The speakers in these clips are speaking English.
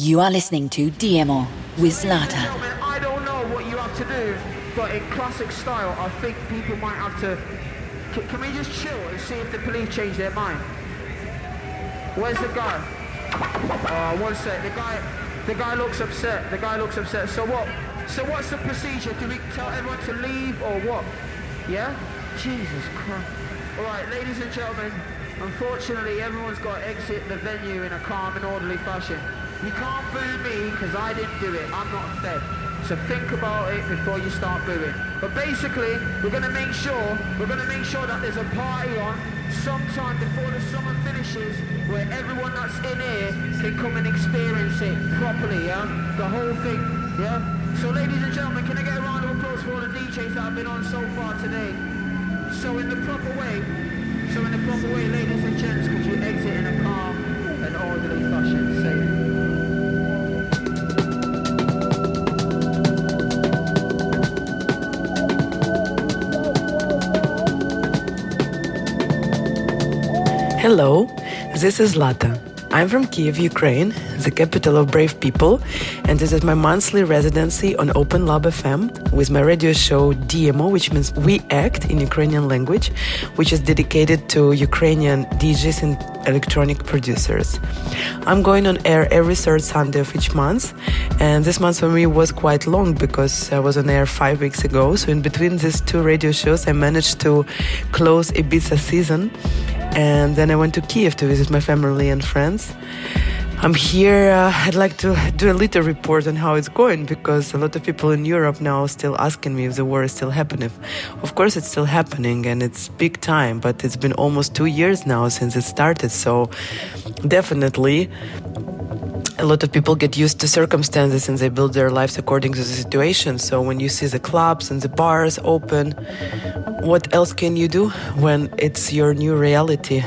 You are listening to Diemo with Zlata. Oh, gentlemen, I don't know what you have to do, but in classic style, I think people might have to. Can, can we just chill and see if the police change their mind? Where's the guy? Oh, one sec. The guy, the guy looks upset. The guy looks upset. So what? So what's the procedure? Do we tell everyone to leave or what? Yeah? Jesus Christ. All right, ladies and gentlemen. Unfortunately, everyone's got to exit the venue in a calm and orderly fashion. You can't boo me because I didn't do it. I'm not fed. So think about it before you start booing. But basically, we're going to make sure, we're going to make sure that there's a party on sometime before the summer finishes where everyone that's in here can come and experience it properly, yeah? The whole thing, yeah? So ladies and gentlemen, can I get a round of applause for all the DJs that have been on so far today? So in the proper way, so in the proper way, ladies and gents, could you exit in a Hello, this is Zlata. I'm from Kiev, Ukraine, the capital of brave people, and this is my monthly residency on Open Lab FM with my radio show Diemo, which means We Act in Ukrainian language, which is dedicated to Ukrainian DJs and electronic producers. I'm going on air every third Sunday of each month, and this month for me was quite long because I was on air five weeks ago. So in between these two radio shows, I managed to close Ibiza season and then I went to Kiev to visit my family and friends. I'm here. Uh, I'd like to do a little report on how it's going because a lot of people in Europe now are still asking me if the war is still happening. Of course, it's still happening and it's big time, but it's been almost two years now since it started. So, definitely, a lot of people get used to circumstances and they build their lives according to the situation. So when you see the clubs and the bars open, what else can you do when it's your new reality?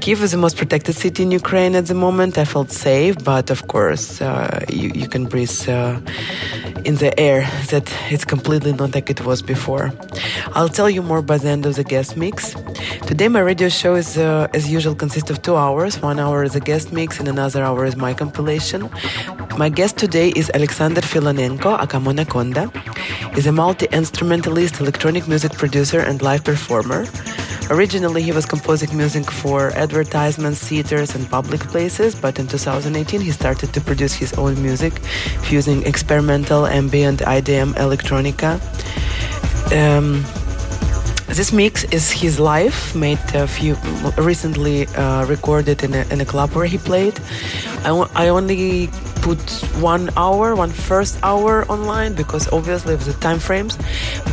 Kiev is the most protected city in Ukraine at the moment. I felt safe, but of course, uh, you, you can breathe uh, in the air that it's completely not like it was before. I'll tell you more by the end of the guest mix. Today, my radio show is, uh, as usual, consists of two hours. One hour is a guest mix, and another hour is my compilation. My guest today is Alexander Filonenko, aka Monoconda. He's a multi-instrumentalist, electronic music producer, and live performer. Originally, he was composing music for advertisements, theaters, and public places, but in 2018, he started to produce his own music, fusing experimental, ambient, IDM, electronica. Um, this mix is his live, made a few recently uh, recorded in a, in a club where he played. I, I only put one hour, one first hour online because obviously of the time frames.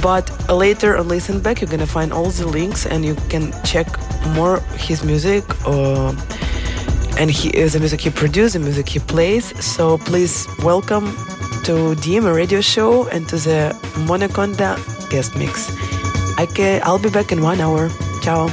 But later on Listen Back, you're gonna find all the links and you can check more his music. Uh, and he is the music he produces, the music he plays. So please welcome to Diemo radio show and to the Monoconda guest mix. I can, I'll be back in one hour. Ciao.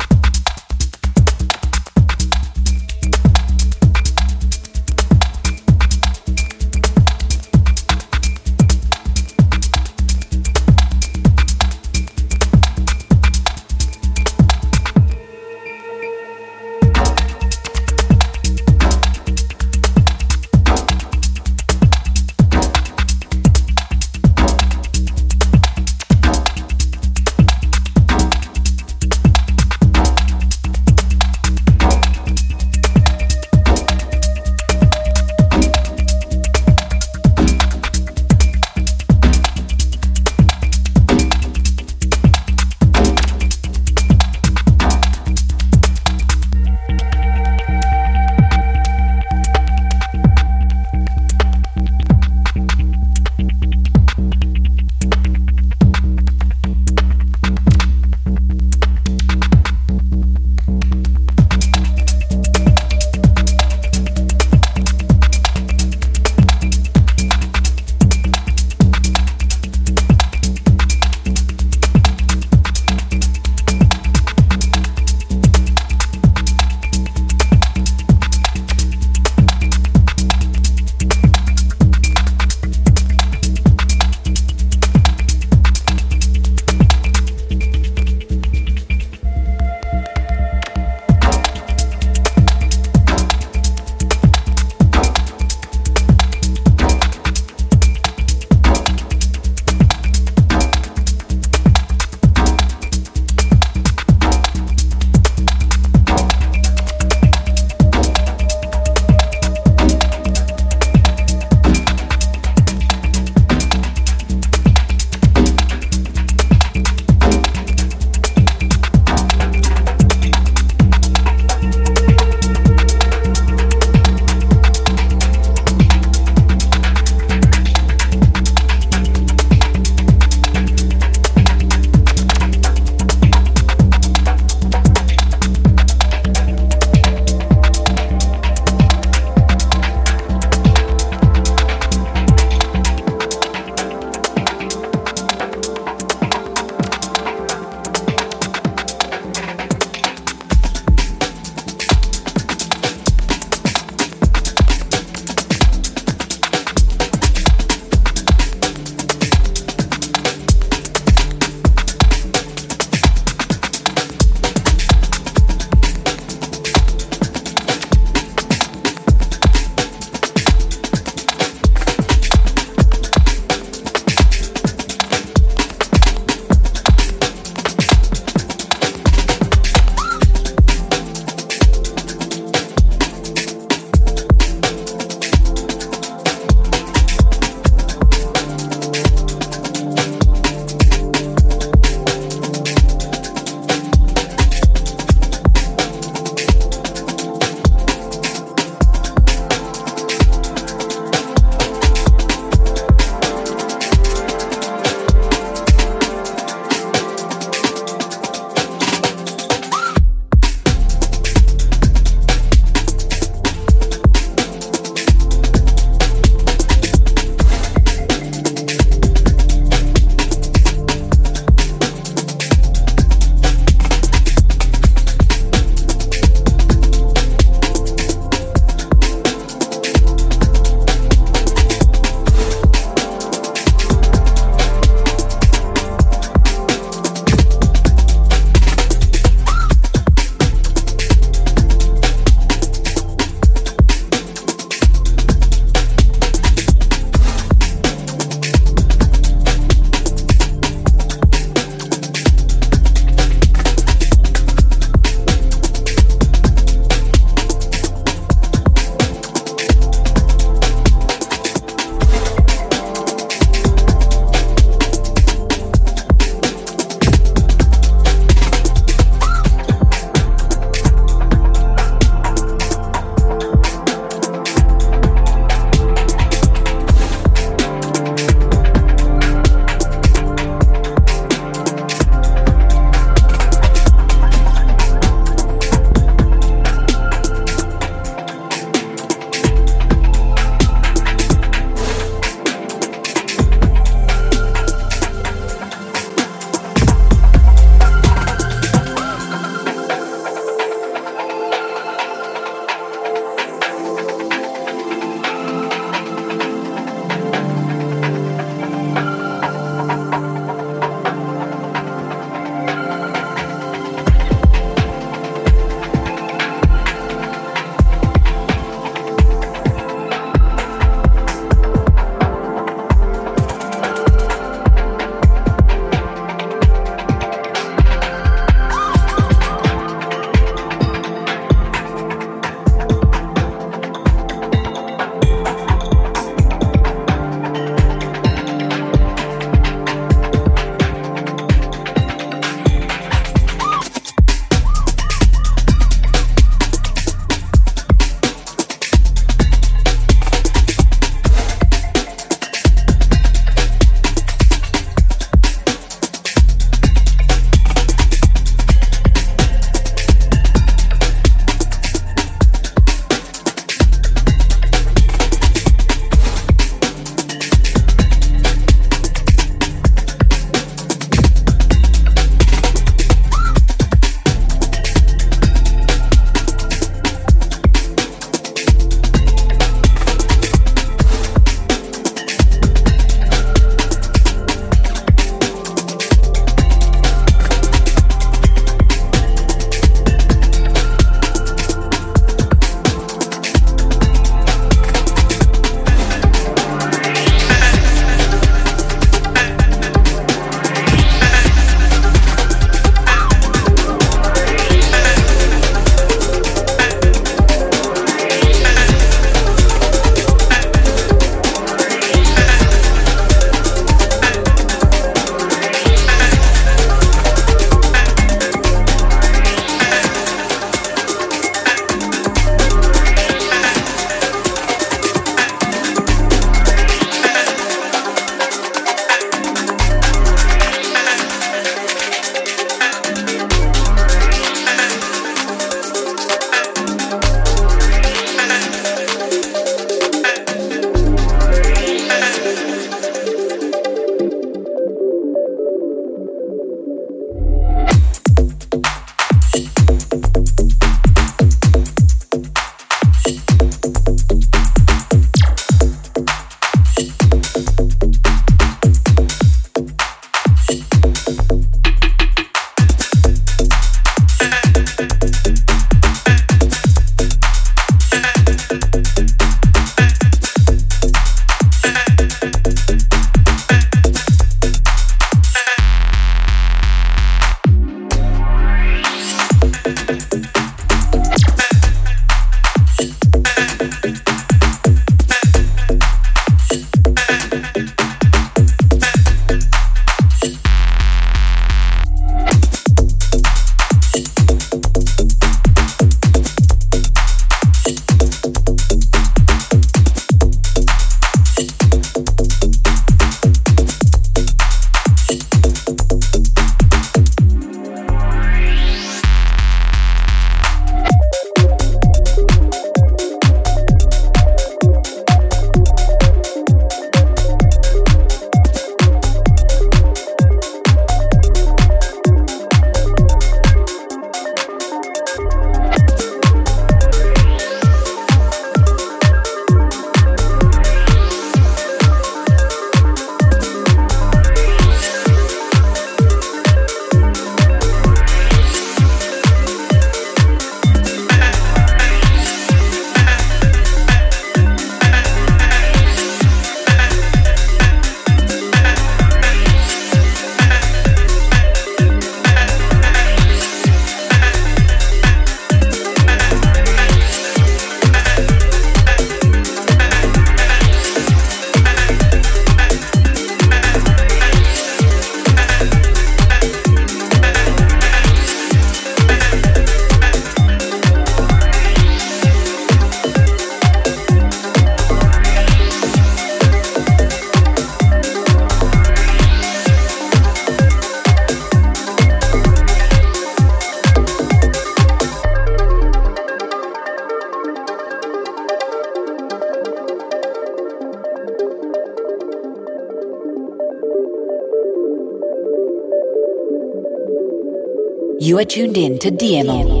Are tuned in to Diemo.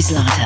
By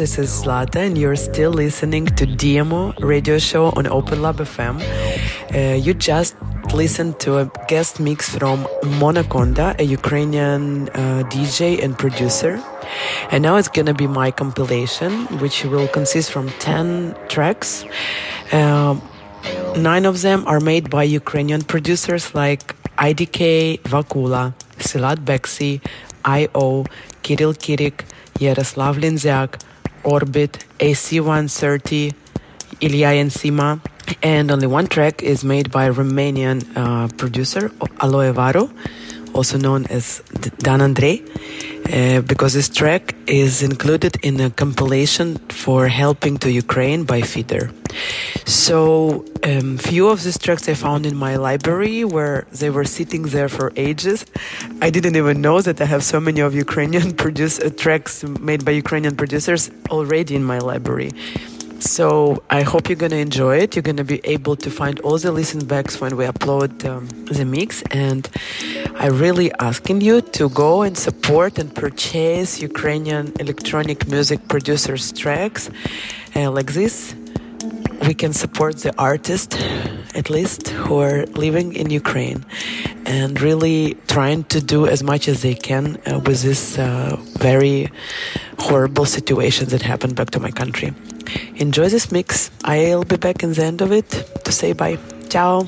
This is Zlata, and you're still listening to Diemo radio show on Open Lab FM. Uh, you just listened to a guest mix from Monoconda, a Ukrainian uh, DJ and producer. And now it's gonna be my compilation, which will consist from 10 tracks. Um, nine of them are made by Ukrainian producers like IDK, Vakula, Silat Beksi, IO, Kirill Kirik, Yaroslav Linzyak, Orbit, AC130, Ilya Ensima, and only one track is made by Romanian uh, producer Aloe Varo, also known as Dan Andrei, uh, because this track is included in a compilation for helping to Ukraine by Feeder. So, um, few of these tracks I found in my library where they were sitting there for ages. I didn't even know that I have so many of Ukrainian produce uh, tracks made by Ukrainian producers already in my library. So I hope you're gonna enjoy it. You're gonna be able to find all the listen backs when we upload um, the mix, and I really asking you to go and support and purchase Ukrainian electronic music producers tracks uh, like this. We can support the artists, at least who are living in Ukraine, and really trying to do as much as they can uh, with this uh, very horrible situation that happened back to my country. Enjoy this mix. I'll be back in the end of it to say bye. Ciao.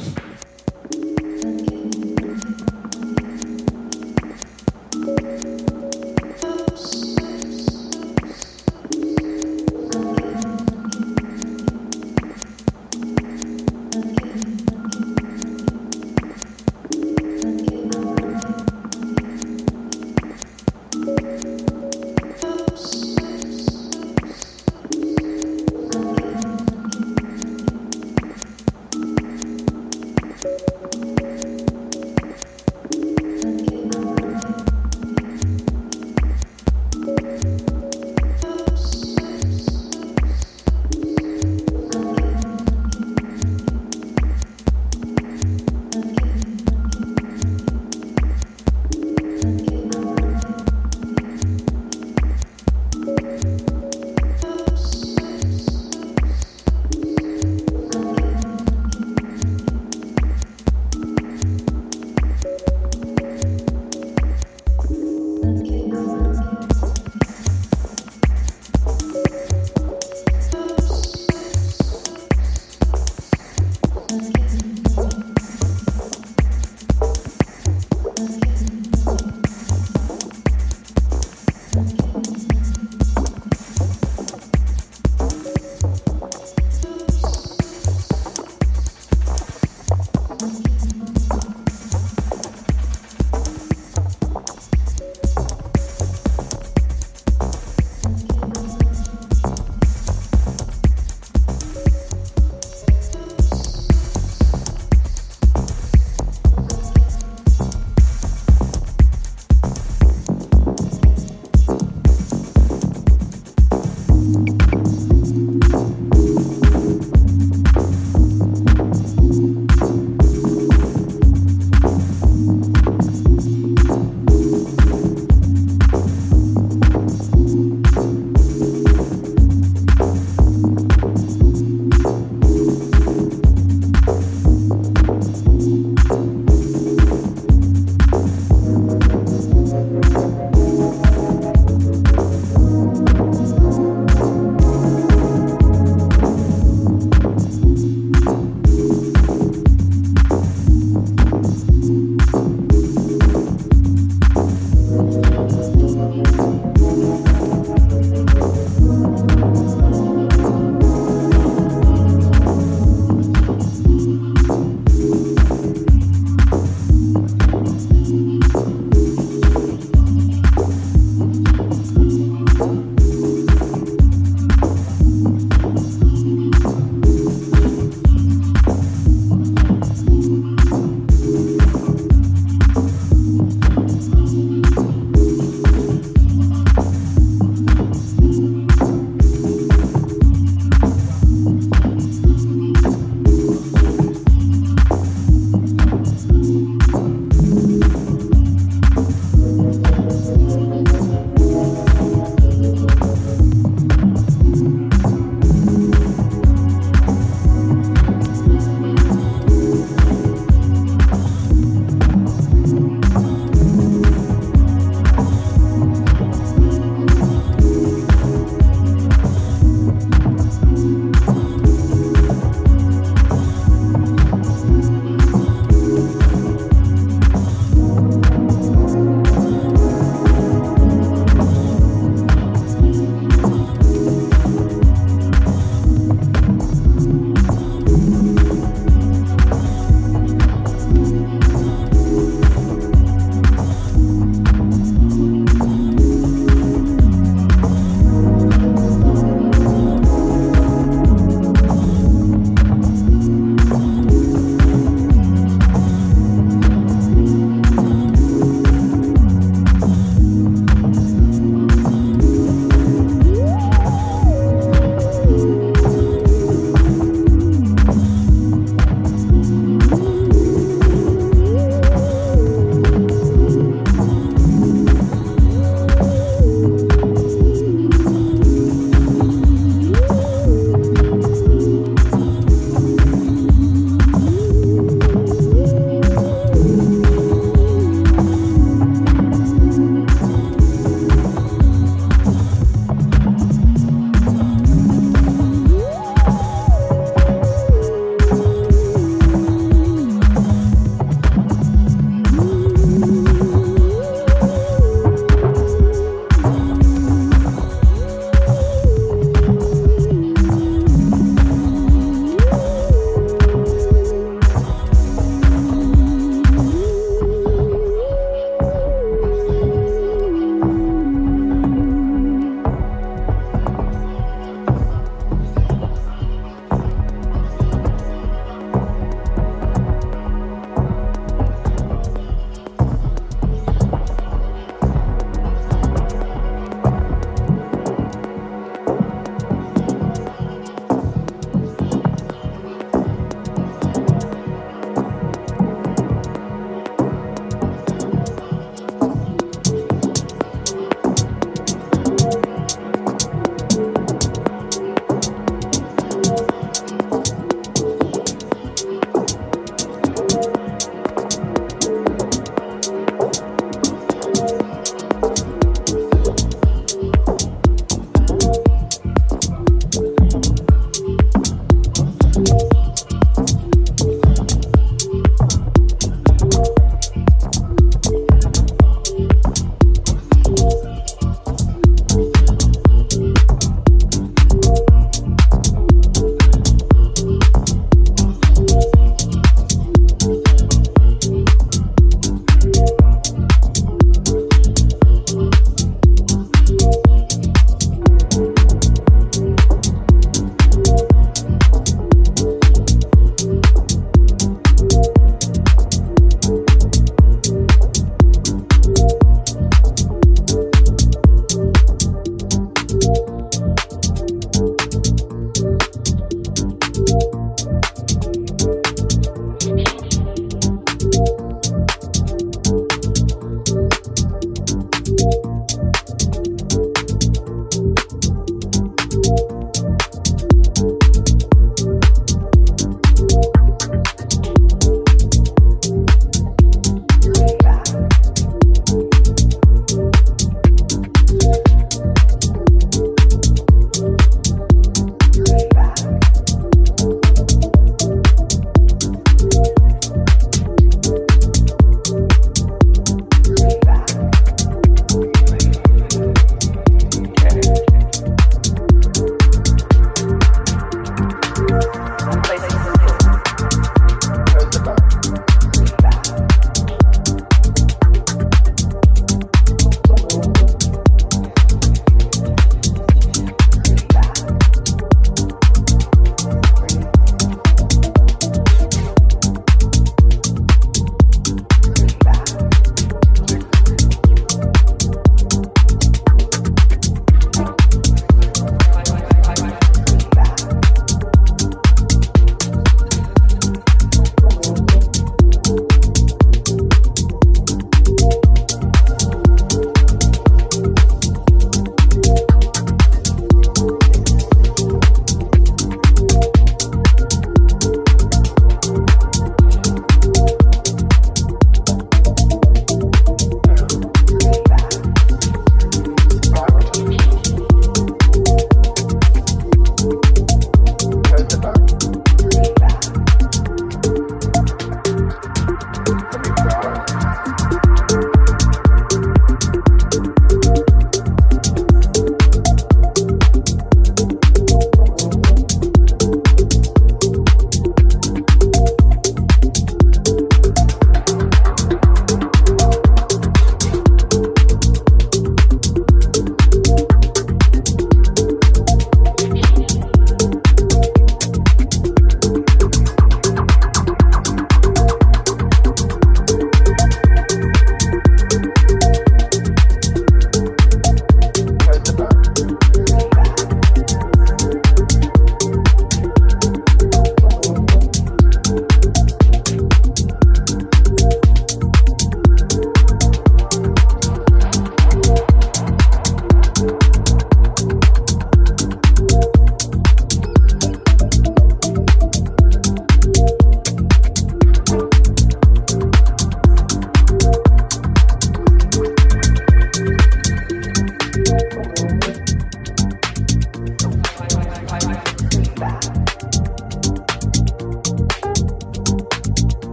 Bye.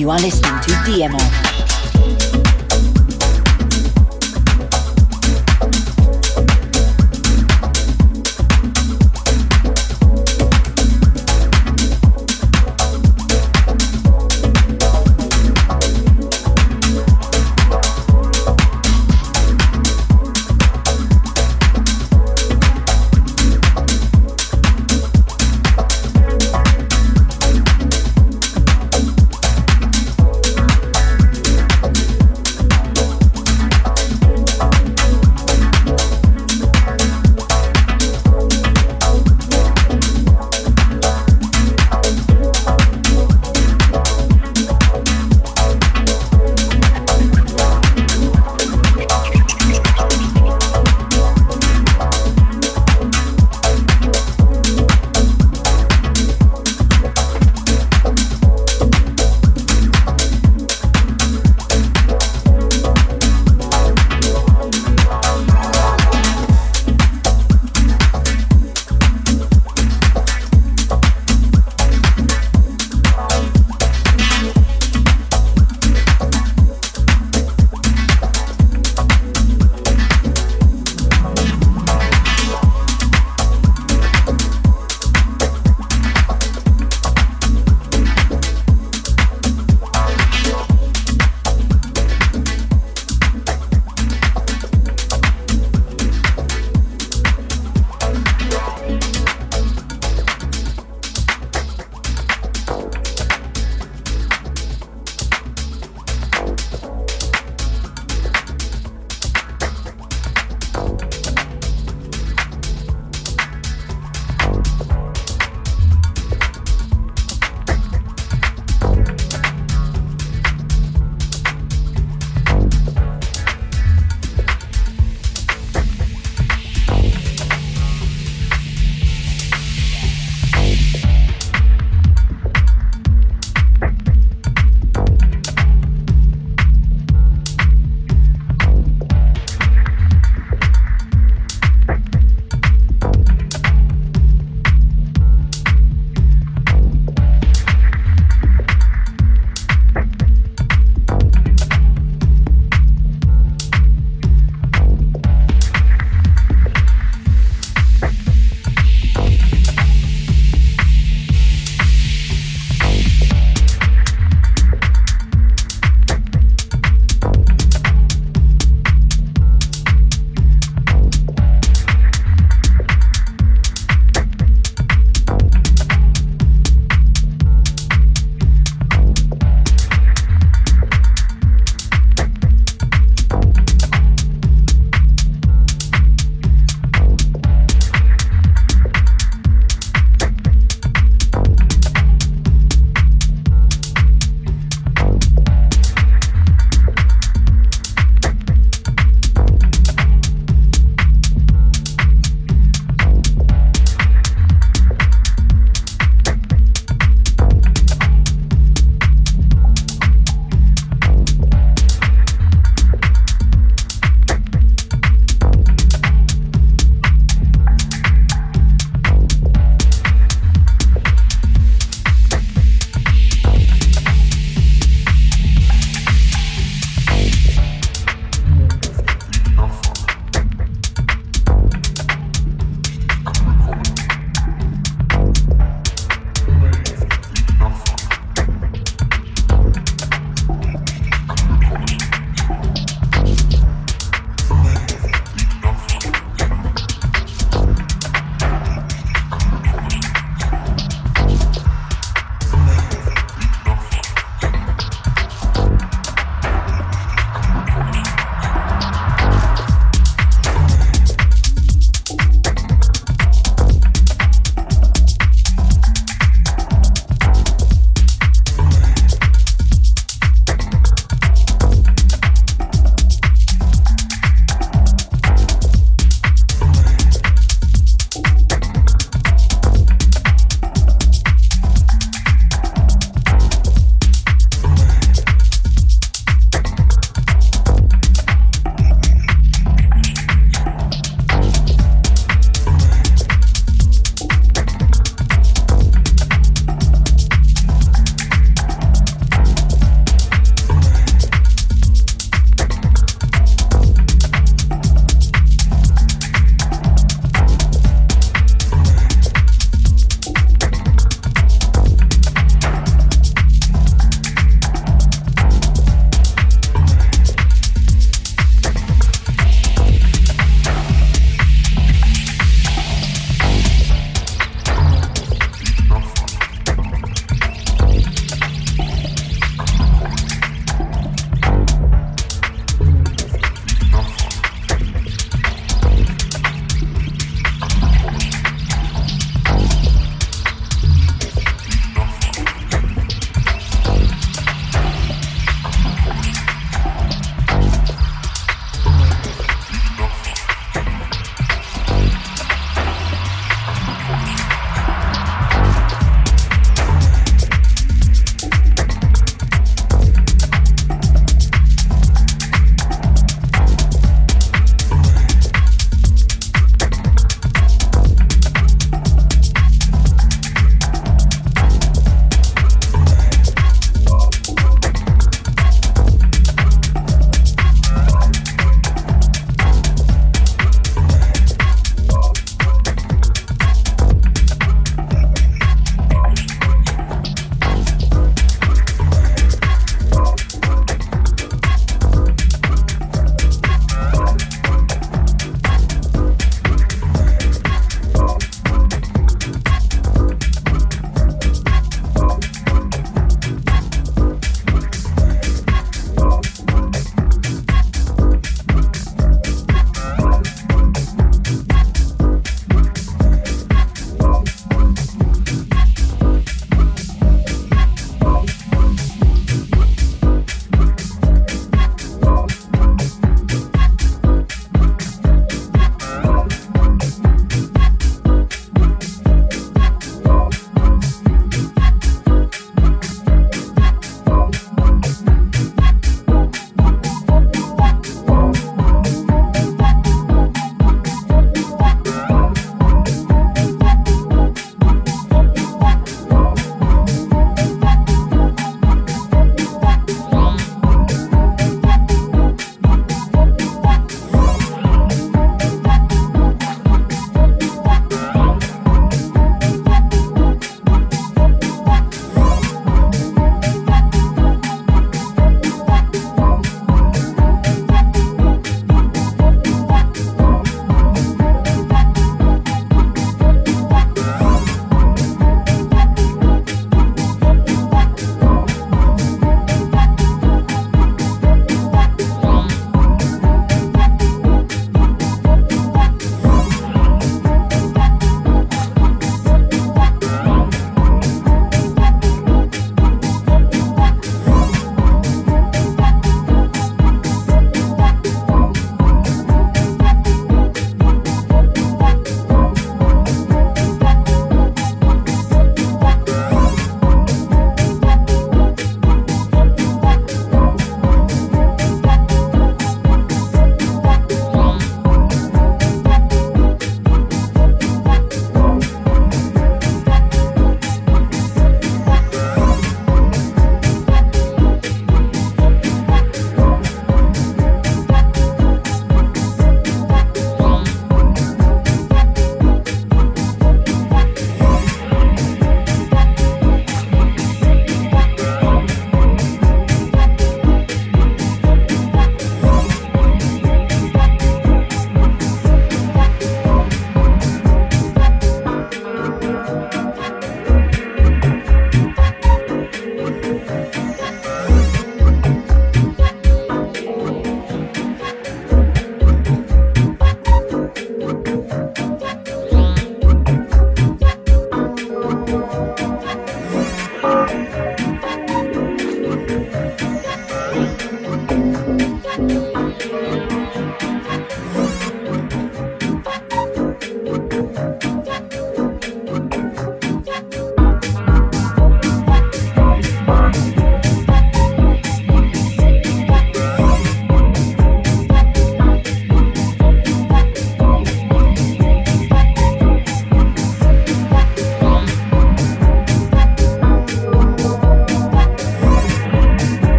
You are listening to Diemo.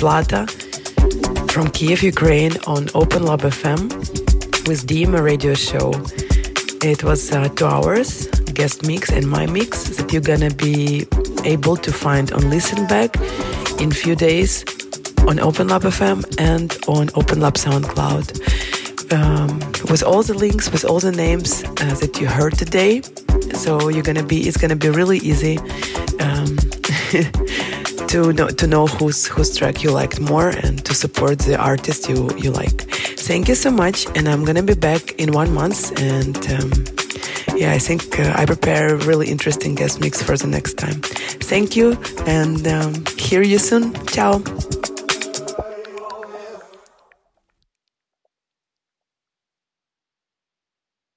Zlata from Kiev, Ukraine on Open Lab FM with Diemo radio show. It was uh, two hours guest mix and my mix that you're gonna be able to find on Listen Back in few days on Open Lab FM and on Open Lab SoundCloud. Um, with all the links, with all the names uh, that you heard today. So you're gonna be, it's gonna be really easy. To know to know whose whose track you liked more and to support the artist you you like. Thank you so much, and I'm gonna be back in one month. And um, yeah, I think uh, I prepare a really interesting guest mix for the next time. Thank you, and um, hear you soon. Ciao.